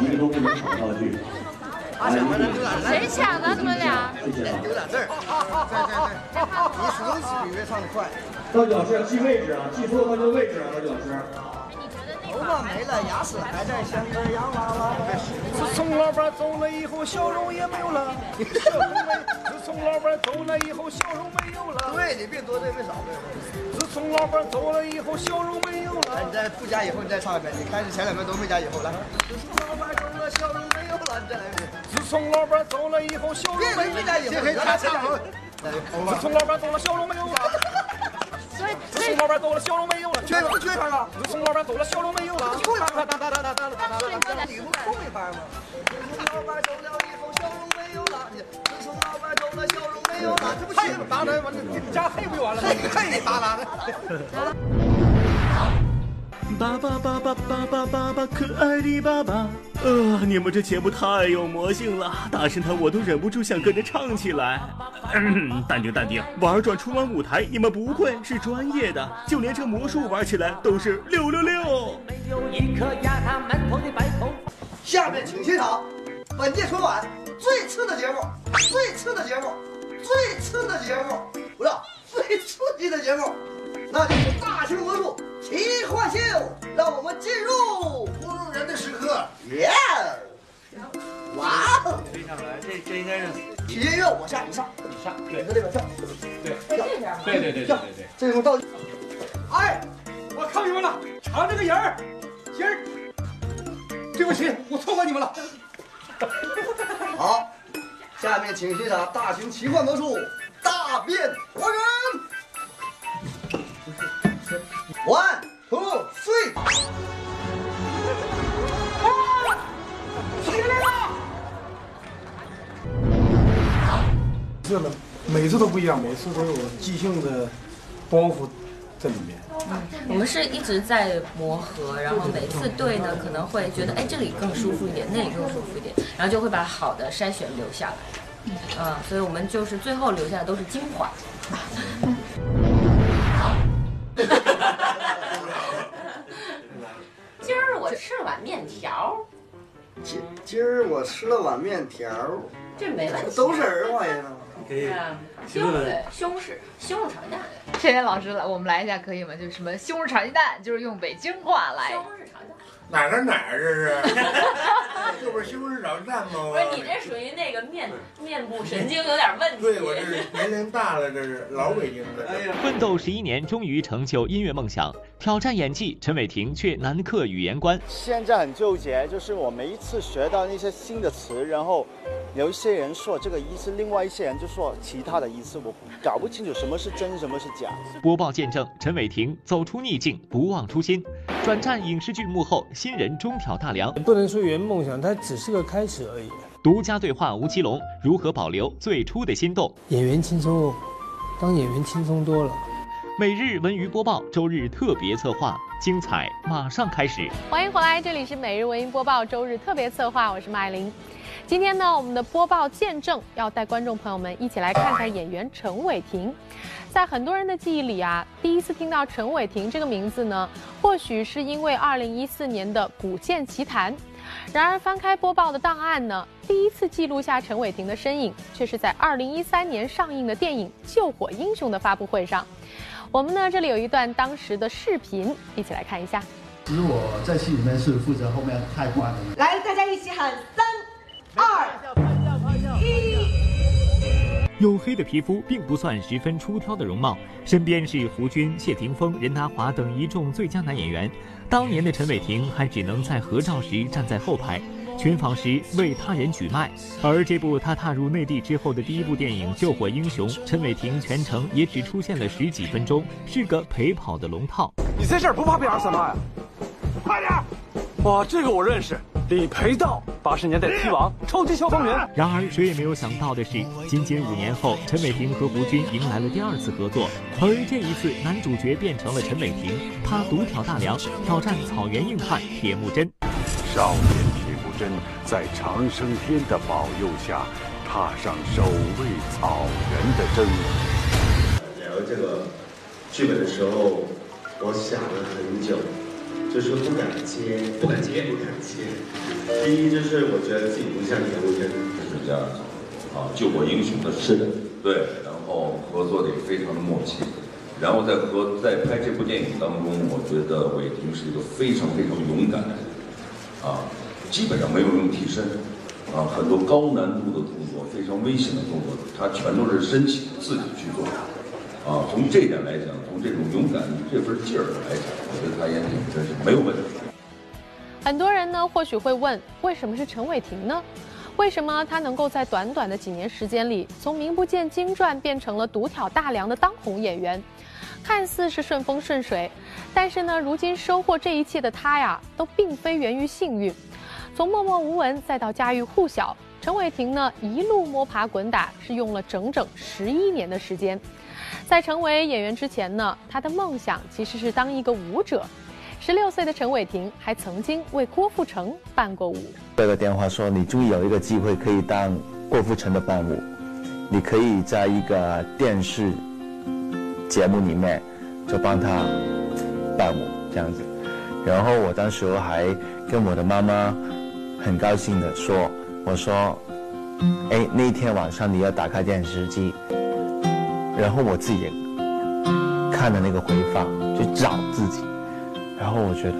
一个都不能少道具。谁抢的？你们俩？有俩字儿。在在在，你始终比别唱的快。道具老师要记位置啊，记错他就位置啊，道具老师。头发没了，牙齿还在，像个洋娃娃。自从老板走了以后，笑容也没有了。自从老板走了以后，笑容没有了。对，你别多对，别少对。自从老板走了以后，笑容没有。来，你再不加以后，你再唱一遍。你开始前两遍都没加以后，来。自从老板走了，笑容没有了，你再来一遍。自从老板走了以后，笑容没有了。别加以后，别加以后。自从老板走了，笑容没有 [LAUGHS] 了。自从老板走了，笑容没有了。缺一缺一拍吧。自从老板走了，笑容没有了。后一拍，哒哒哒哒哒哒哒。你不后一拍吗？自从老板走了以后，笑容没有了。自从老板走了，笑容没有了。这不嘿哒哒，完了，加嘿不就完了吗？嘿哒哒的。爸爸爸爸爸爸爸爸，可爱的爸爸。呃，你们这节目太有魔性了，大神探我都忍不住想跟着唱起来。嗯，淡定淡定，玩转春晚舞台，你们不愧是专业的，就连这魔术玩起来都是六六六。下面请欣赏本届春晚最次的节目，最次的节目，最次的节目，不是最刺激的节目，那就是大型魔术奇幻秀。让我们进入呼噜人的时刻，耶！哇哦！飞上来，这这应该是起音乐，我下你上，你上，对，在这边跳，对，跳，对对对对对对，这种道具。哎，我看你们了，尝这个人儿，今儿，对不起，我错怪你们了。好，下面请欣赏大型奇幻魔术大变活人。One, two, three。起来了！这呢，每次都不一样，每次都有即兴的包袱在里面。我们是一直在磨合，然后每次对呢，可能会觉得哎这里更舒服一点，那里更舒服一点，然后就会把好的筛选留下来。嗯，所以我们就是最后留下的都是精华。[LAUGHS] 今儿我吃了碗面条，今今儿我吃了碗面条，这没问题，都是儿化音啊。可以。西红柿西红柿西红柿炒鸡蛋。天天老师来，我们来一下可以吗？就是什么西红柿炒鸡蛋，就是用北京话来。哪跟哪儿这是？这不是西红柿炒鸡蛋吗？不是你这属于那个面面部神经有点问题。对，我这是年龄大了，这是老北京的。哎呀，奋斗十一年，终于成就音乐梦想，挑战演技，陈伟霆却难克语言关。现在很纠结，就是我每一次学到那些新的词，然后有一些人说这个意思，另外一些人就说其他的意思，我搞不清楚什么是真，什么是假。播报见证陈伟霆走出逆境，不忘初心，转战影视剧幕后，新人中挑大梁。不能说圆梦想，它只是个开始而已。独家对话吴奇隆，如何保留最初的心动？演员轻松哦，当演员轻松多了。每日文娱播报，周日特别策划，精彩马上开始。欢迎回来，这里是每日文娱播报周日特别策划，我是麦琳。今天呢，我们的播报见证要带观众朋友们一起来看看演员陈伟霆。在很多人的记忆里啊，第一次听到陈伟霆这个名字呢，或许是因为2014年的《古剑奇谭》。然而翻开播报的档案呢，第一次记录下陈伟霆的身影，却是在2013年上映的电影《救火英雄》的发布会上。我们呢，这里有一段当时的视频，一起来看一下。其实我在戏里面是负责后面开关的。来，大家一起喊三二一。黝黑的皮肤并不算十分出挑的容貌，身边是胡军、谢霆锋、任达华等一众最佳男演员。当年的陈伟霆还只能在合照时站在后排，群访时为他人举麦。而这部他踏入内地之后的第一部电影《救火英雄》，陈伟霆全程也只出现了十几分钟，是个陪跑的龙套。你在这儿不怕被二三骂呀？快点！哇，这个我认识，李培道，八十年代踢王，超级消防员。然而，谁也没有想到的是，仅仅五年后，陈伟霆和吴军迎来了第二次合作，而这一次，男主角变成了陈伟霆，他独挑大梁，挑战草原硬汉铁木真。少年铁木真在长生天的保佑下，踏上守卫草原的征途。聊这个剧本的时候，我想了很久。就是不敢接，不敢接，不敢接。第一就是我觉得自己不像演员，是这样子。啊，救火英雄的是的，对，然后合作的也非常的默契，然后在合在拍这部电影当中，我觉得韦霆是一个非常非常勇敢的人，啊，基本上没有用替身，啊，很多高难度的动作，非常危险的动作，他全都是身体自己去做，啊，从这点来讲，从这种勇敢这份劲儿来讲，我觉得他演电影真是没有问题。很多人呢，或许会问，为什么是陈伟霆呢？为什么他能够在短短的几年时间里，从名不见经传变成了独挑大梁的当红演员？看似是顺风顺水，但是呢，如今收获这一切的他呀，都并非源于幸运。从默默无闻再到家喻户晓，陈伟霆呢一路摸爬滚打，是用了整整十一年的时间。在成为演员之前呢，他的梦想其实是当一个舞者。十六岁的陈伟霆还曾经为郭富城伴过舞。接个电话说，你终于有一个机会可以当郭富城的伴舞，你可以在一个电视节目里面就帮他伴舞这样子。然后我当时还跟我的妈妈很高兴的说，我说，哎，那天晚上你要打开电视机，然后我自己也看了那个回放，去找自己。然后我觉得，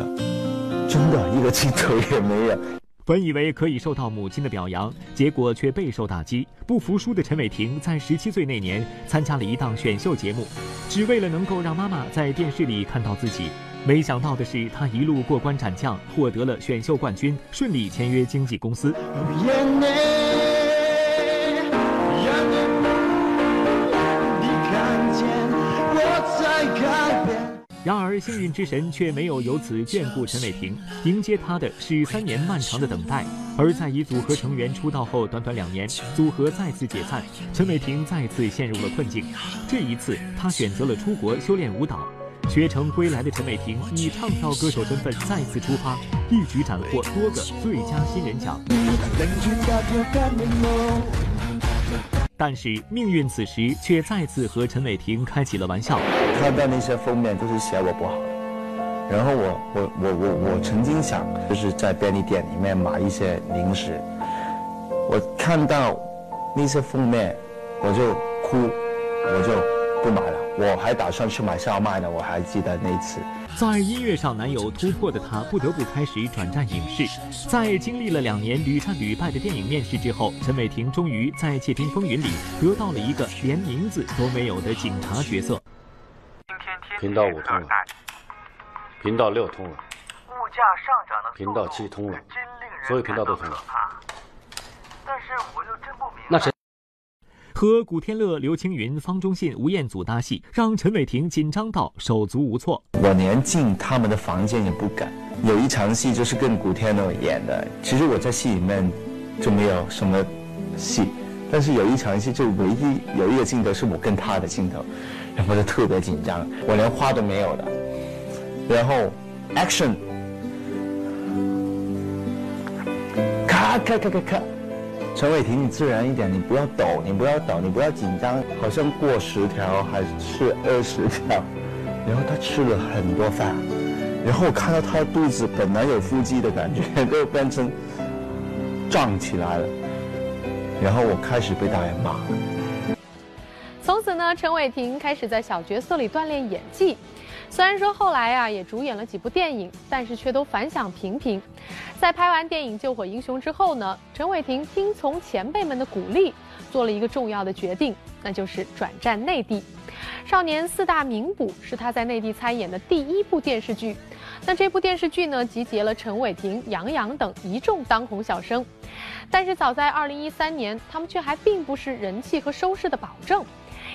真的一个镜头也没有。本以为可以受到母亲的表扬，结果却备受打击。不服输的陈伟霆在十七岁那年参加了一档选秀节目，只为了能够让妈妈在电视里看到自己。没想到的是，他一路过关斩将，获得了选秀冠军，顺利签约经纪公司。然而，幸运之神却没有由此眷顾陈伟霆，迎接他的是三年漫长的等待。而在以组合成员出道后，短短两年，组合再次解散，陈伟霆再次陷入了困境。这一次，他选择了出国修炼舞蹈。学成归来的陈伟霆以唱跳歌手身份再次出发，一举斩获多个最佳新人奖。但是命运此时却再次和陈伟霆开起了玩笑。看到那些封面都是写我不好的，然后我我我我我曾经想就是在便利店里面买一些零食，我看到那些封面我就哭，我就不买了。我还打算去买烧麦呢，我还记得那次。在音乐上难有突破的他，不得不开始转战影视。在经历了两年屡战屡败的电影面试之后，陈伟霆终于在《窃听风云》里得到了一个连名字都没有的警察角色。频道五通了，频道六通了，物价上涨的频道七通了，所有频道都通了。但是我又真不明白。那谁？和古天乐、刘青云、方中信、吴彦祖搭戏，让陈伟霆紧张到手足无措。我连进他们的房间也不敢。有一场戏就是跟古天乐演的，其实我在戏里面就没有什么戏，但是有一场戏就唯一有一个镜头是我跟他的镜头，然后就特别紧张，我连话都没有的。然后，action，咔咔咔咔咔。陈伟霆，你自然一点，你不要抖，你不要抖，你不要紧张，好像过十条还是二十条，然后他吃了很多饭，然后我看到他的肚子本来有腹肌的感觉，[LAUGHS] 都变成胀起来了，然后我开始被导演骂。从此呢，陈伟霆开始在小角色里锻炼演技。虽然说后来啊也主演了几部电影，但是却都反响平平。在拍完电影《救火英雄》之后呢，陈伟霆听从前辈们的鼓励，做了一个重要的决定，那就是转战内地。《少年四大名捕》是他在内地参演的第一部电视剧。那这部电视剧呢，集结了陈伟霆、杨洋等一众当红小生。但是早在2013年，他们却还并不是人气和收视的保证。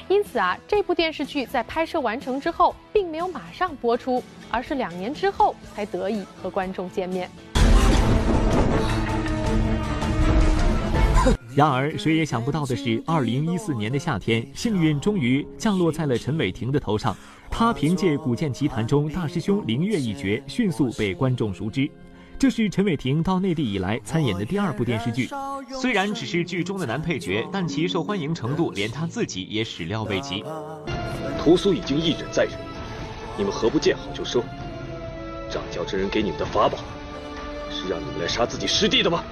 因此啊，这部电视剧在拍摄完成之后，并没有马上播出，而是两年之后才得以和观众见面。然而，谁也想不到的是，二零一四年的夏天，幸运终于降落在了陈伟霆的头上。他凭借《古剑奇谭》中大师兄凌月一角，迅速被观众熟知。这是陈伟霆到内地以来参演的第二部电视剧，虽然只是剧中的男配角，但其受欢迎程度连他自己也始料未及。屠苏已经一忍再忍，你们何不见好就收？掌教之人给你们的法宝，是让你们来杀自己师弟的吗？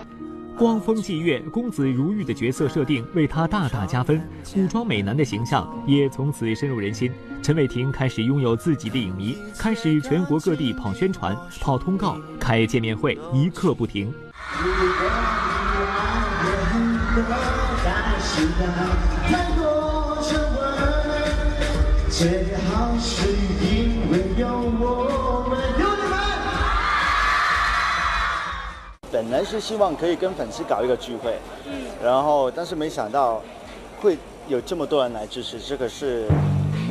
光风霁月、公子如玉的角色设定为他大大加分，古装美男的形象也从此深入人心。陈伟霆开始拥有自己的影迷，开始全国各地跑宣传、跑通告、开见面会，一刻不停。本来是希望可以跟粉丝搞一个聚会，嗯，然后但是没想到会有这么多人来支持，这个是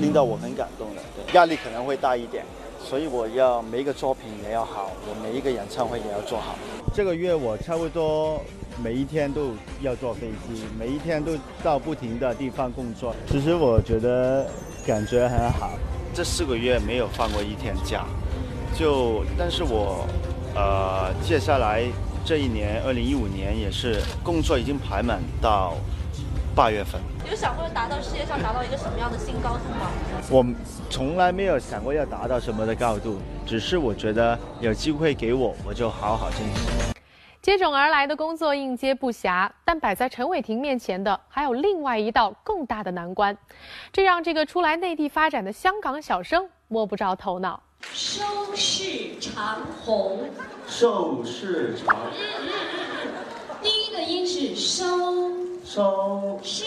令到我很感动的，对，压力可能会大一点，所以我要每一个作品也要好，我每一个演唱会也要做好。这个月我差不多每一天都要坐飞机，每一天都到不停的地方工作。其实我觉得感觉很好，这四个月没有放过一天假，就但是我呃接下来。这一年，二零一五年也是工作已经排满到八月份。有想过达到事业上达到一个什么样的新高度吗？我从来没有想过要达到什么的高度，只是我觉得有机会给我，我就好好珍惜。接踵而来的工作应接不暇，但摆在陈伟霆面前的还有另外一道更大的难关，这让这个初来内地发展的香港小生摸不着头脑。收视长虹，收视长。第一个音是收，收是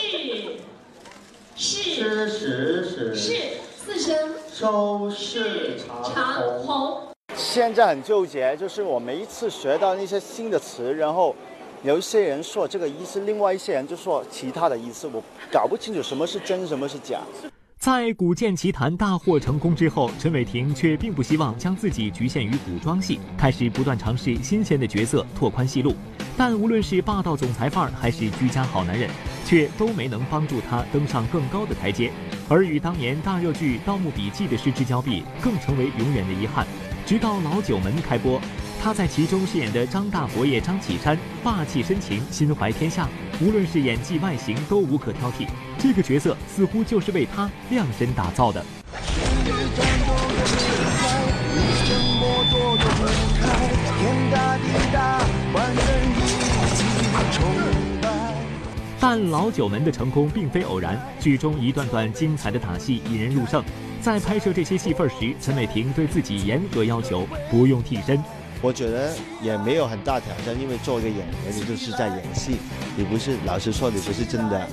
是是是是四声。收视长虹。现在很纠结，就是我每一次学到那些新的词，然后有一些人说这个意思，另外一些人就说其他的意思，我搞不清楚什么是真，什么是假。在《古剑奇谭》大获成功之后，陈伟霆却并不希望将自己局限于古装戏，开始不断尝试新鲜的角色，拓宽戏路。但无论是霸道总裁范儿，还是居家好男人，却都没能帮助他登上更高的台阶。而与当年大热剧《盗墓笔记》的失之交臂，更成为永远的遗憾。直到《老九门》开播。他在其中饰演的张大佛爷张启山，霸气深情，心怀天下，无论是演技、外形都无可挑剔。这个角色似乎就是为他量身打造的。但老九门的成功并非偶然，剧中一段段精彩的打戏引人入胜。在拍摄这些戏份时，陈伟霆对自己严格要求，不用替身。我觉得也没有很大挑战，因为做一个演员，你就是在演戏，你不是老实说，你不是真的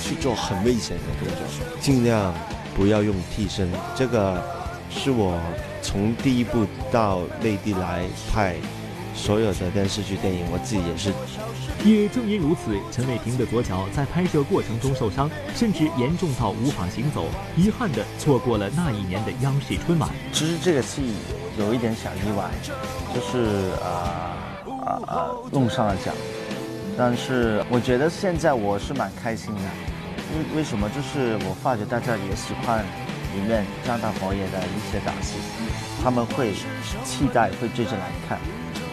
去做很危险的工作，尽量不要用替身。这个是我从第一部到内地来拍所有的电视剧、电影，我自己也是。也正因如此，陈伟霆的左脚在拍摄过程中受伤，甚至严重到无法行走，遗憾的错过了那一年的央视春晚。其实这个戏。有一点小意外，就是啊啊啊弄上了奖，但是我觉得现在我是蛮开心的，为为什么？就是我发觉大家也喜欢里面张大佛爷的一些打戏，他们会期待，会追着来看，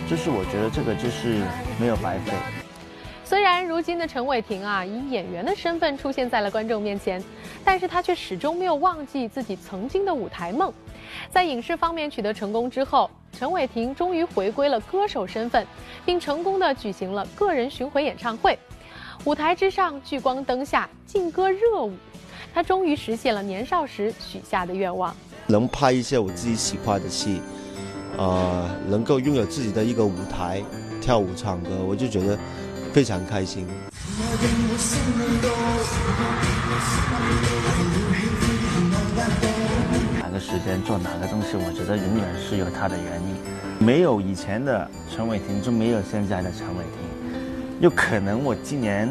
就是我觉得这个就是没有白费。虽然如今的陈伟霆啊以演员的身份出现在了观众面前，但是他却始终没有忘记自己曾经的舞台梦。在影视方面取得成功之后，陈伟霆终于回归了歌手身份，并成功的举行了个人巡回演唱会。舞台之上，聚光灯下，劲歌热舞，他终于实现了年少时许下的愿望。能拍一些我自己喜欢的戏，呃，能够拥有自己的一个舞台，跳舞唱歌，我就觉得非常开心。时间做哪个东西，我觉得永远是有它的原因。没有以前的陈伟霆，就没有现在的陈伟霆。有可能我今年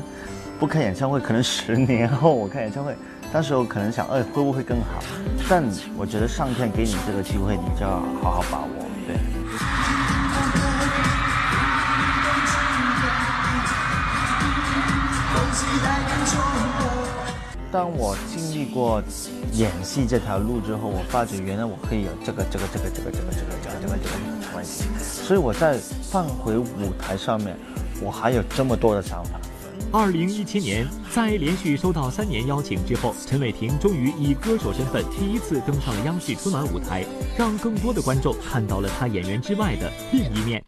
不开演唱会，可能十年后我开演唱会，当时候可能想，哎，会不会更好？但我觉得上天给你这个机会，你就要好好把握。当我经历过演戏这条路之后，我发觉原来我可以有这个、这个、这个、这个、这个、这个、这个、这个、这个关系，所以我在放回舞台上面，我还有这么多的想法。二零一七年，在连续收到三年邀请之后，陈伟霆终于以歌手身份第一次登上了央视春晚舞台，让更多的观众看到了他演员之外的另一面。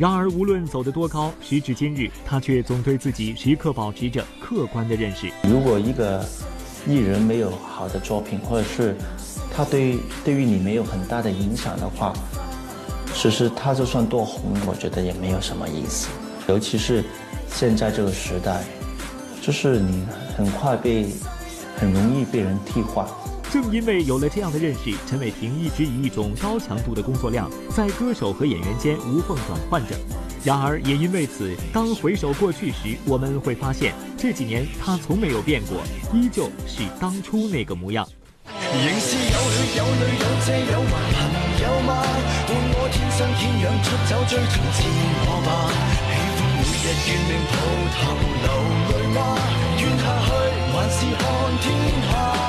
然而，无论走得多高，时至今日，他却总对自己时刻保持着客观的认识。如果一个艺人没有好的作品，或者是他对对于你没有很大的影响的话，其实他就算多红，我觉得也没有什么意思。尤其是现在这个时代，就是你很快被很容易被人替换。正因为有了这样的认识，陈伟霆一直以一种高强度的工作量，在歌手和演员间无缝转换着。然而，也因为此，当回首过去时，我们会发现这几年他从没有变过，依旧是当初那个模样。仍是有血有泪有借有还朋友吗？伴我天生天养出走追逐自我吧。喜欢每日怨命抱头流泪吗？怨下去还是看天下。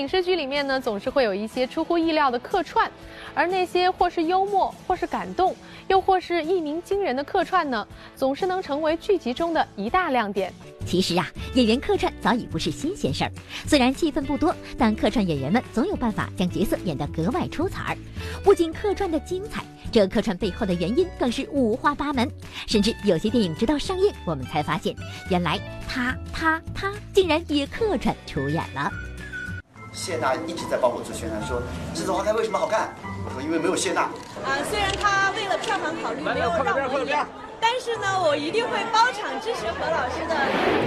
影视剧里面呢，总是会有一些出乎意料的客串，而那些或是幽默，或是感动，又或是一鸣惊人的客串呢，总是能成为剧集中的一大亮点。其实啊，演员客串早已不是新鲜事儿，虽然戏份不多，但客串演员们总有办法将角色演得格外出彩儿。不仅客串的精彩，这客串背后的原因更是五花八门，甚至有些电影直到上映，我们才发现，原来他他他竟然也客串出演了。谢娜一直在帮我做宣传，说《栀子花开》为什么好看？我说因为没有谢娜。啊，虽然她为了票房考虑没有让我演，但是呢，我一定会包场支持何老师的。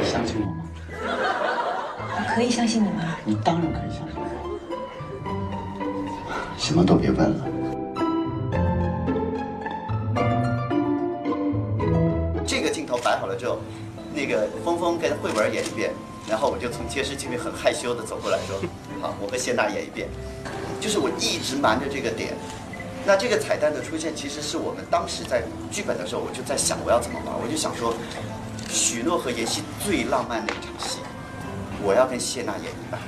你相信我吗？我可以相信你吗？你当然可以相信我。什么都别问了。这个镜头摆好了之后，那个峰峰跟慧文演一遍。然后我就从监视器里很害羞的走过来说：“ [LAUGHS] 好，我和谢娜演一遍。”就是我一直瞒着这个点。那这个彩蛋的出现，其实是我们当时在剧本的时候，我就在想我要怎么玩。我就想说，许诺和妍希最浪漫的一场戏，我要跟谢娜演一半。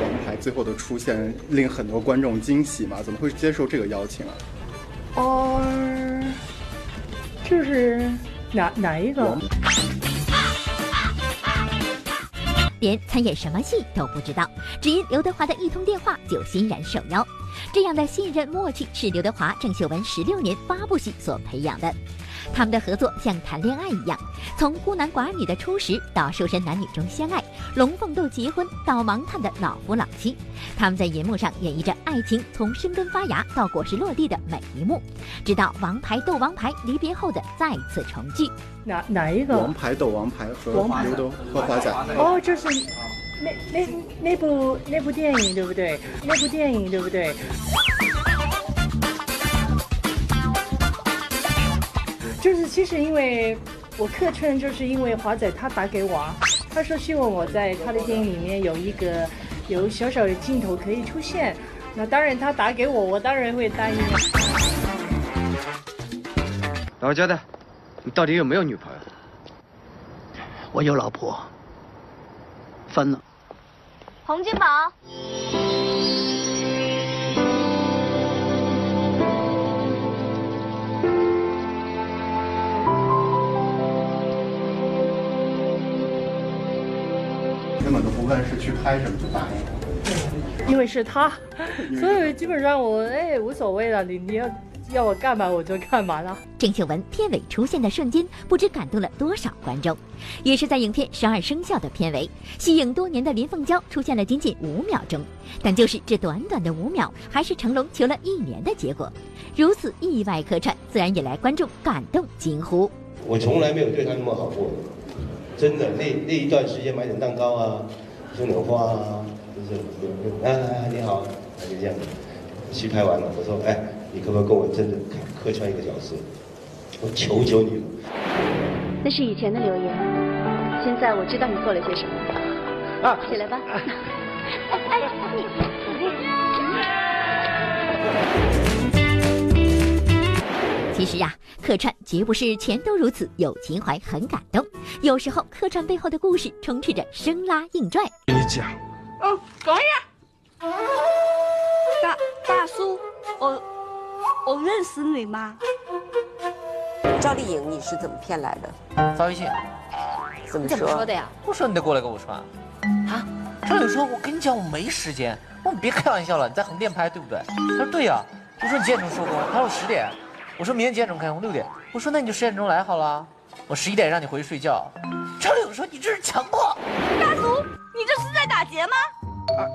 王牌最后的出现令很多观众惊喜嘛？怎么会接受这个邀请啊？哦，就是。哪哪一个？连参演什么戏都不知道，只因刘德华的一通电话就欣然受邀。这样的信任默契是刘德华、郑秀文十六年八部戏所培养的。他们的合作像谈恋爱一样，从孤男寡女的初识到瘦身男女中相爱，龙凤斗结婚到盲探的老夫老妻，他们在银幕上演绎着爱情从生根发芽到果实落地的每一幕，直到王牌斗王牌离别后的再次重聚。哪哪一个？王牌斗王牌和刘德和华仔。哦，就是那那那部那部电影对不对？那部电影对不对？就是其实因为我客串，就是因为华仔他打给我，他说希望我在他的电影里面有一个有小小的镜头可以出现，那当然他打给我，我当然会答应。老实交代，你到底有没有女朋友？我有老婆，分了。洪金宝。是去拍什么就答应因为是他，[LAUGHS] 所以基本上我哎无所谓了，你你要要我干嘛我就干嘛了。郑秀文片尾出现的瞬间，不知感动了多少观众。也是在影片《十二生肖》的片尾，息影多年的林凤娇出现了仅仅五秒钟，但就是这短短的五秒，还是成龙求了一年的结果。如此意外客串，自然引来观众感动惊呼。我从来没有对他那么好过，真的。那那一段时间买点蛋糕啊。送点花啊，就是啊，你好，那就这样。戏拍完了，我说，哎，你可不可以跟我真的客串一个角色？我求求你了。那是以前的留言，现在我知道你做了些什么。啊，起来吧。哎哎，你。其实呀，客串绝不是全都如此，有情怀很感动。有时候客串背后的故事充斥着生拉硬拽。跟你讲，嗯，等一下，大大叔，我我认识你吗？赵丽颖，你是怎么骗来的？发微信。怎么说的呀？我说你得过来跟我说。啊？赵丽颖说：“我跟你讲，我没时间。”我说：“别开玩笑了，你在横店拍对不对？”他说：“对呀。”我说：“你几点钟收工？”他说：“十点。”我说明天几点钟开工？六点。我说：“那你就十点钟来好了，我十一点让你回去睡觉。”赵丽颖说：“你这是强迫。”大叔，你这是在打劫吗？啊，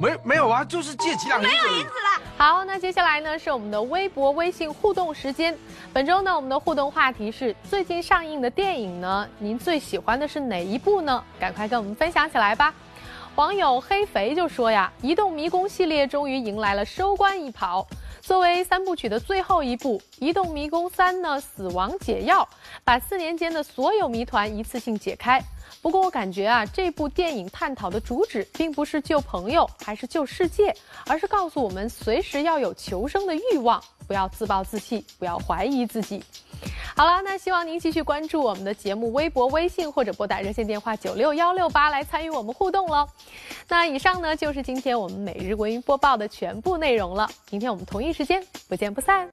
没没有啊，就是借几两银子。没有银子了。好，那接下来呢是我们的微博、微信互动时间。本周呢，我们的互动话题是最近上映的电影呢，您最喜欢的是哪一部呢？赶快跟我们分享起来吧。网友黑肥就说呀，《移动迷宫》系列终于迎来了收官一跑。作为三部曲的最后一部，《移动迷宫三》呢，死亡解药，把四年间的所有谜团一次性解开。不过我感觉啊，这部电影探讨的主旨并不是救朋友，还是救世界，而是告诉我们随时要有求生的欲望，不要自暴自弃，不要怀疑自己。好了，那希望您继续关注我们的节目微博、微信或者拨打热线电话九六幺六八来参与我们互动喽。那以上呢就是今天我们每日文娱播报的全部内容了，明天我们同一时间不见不散。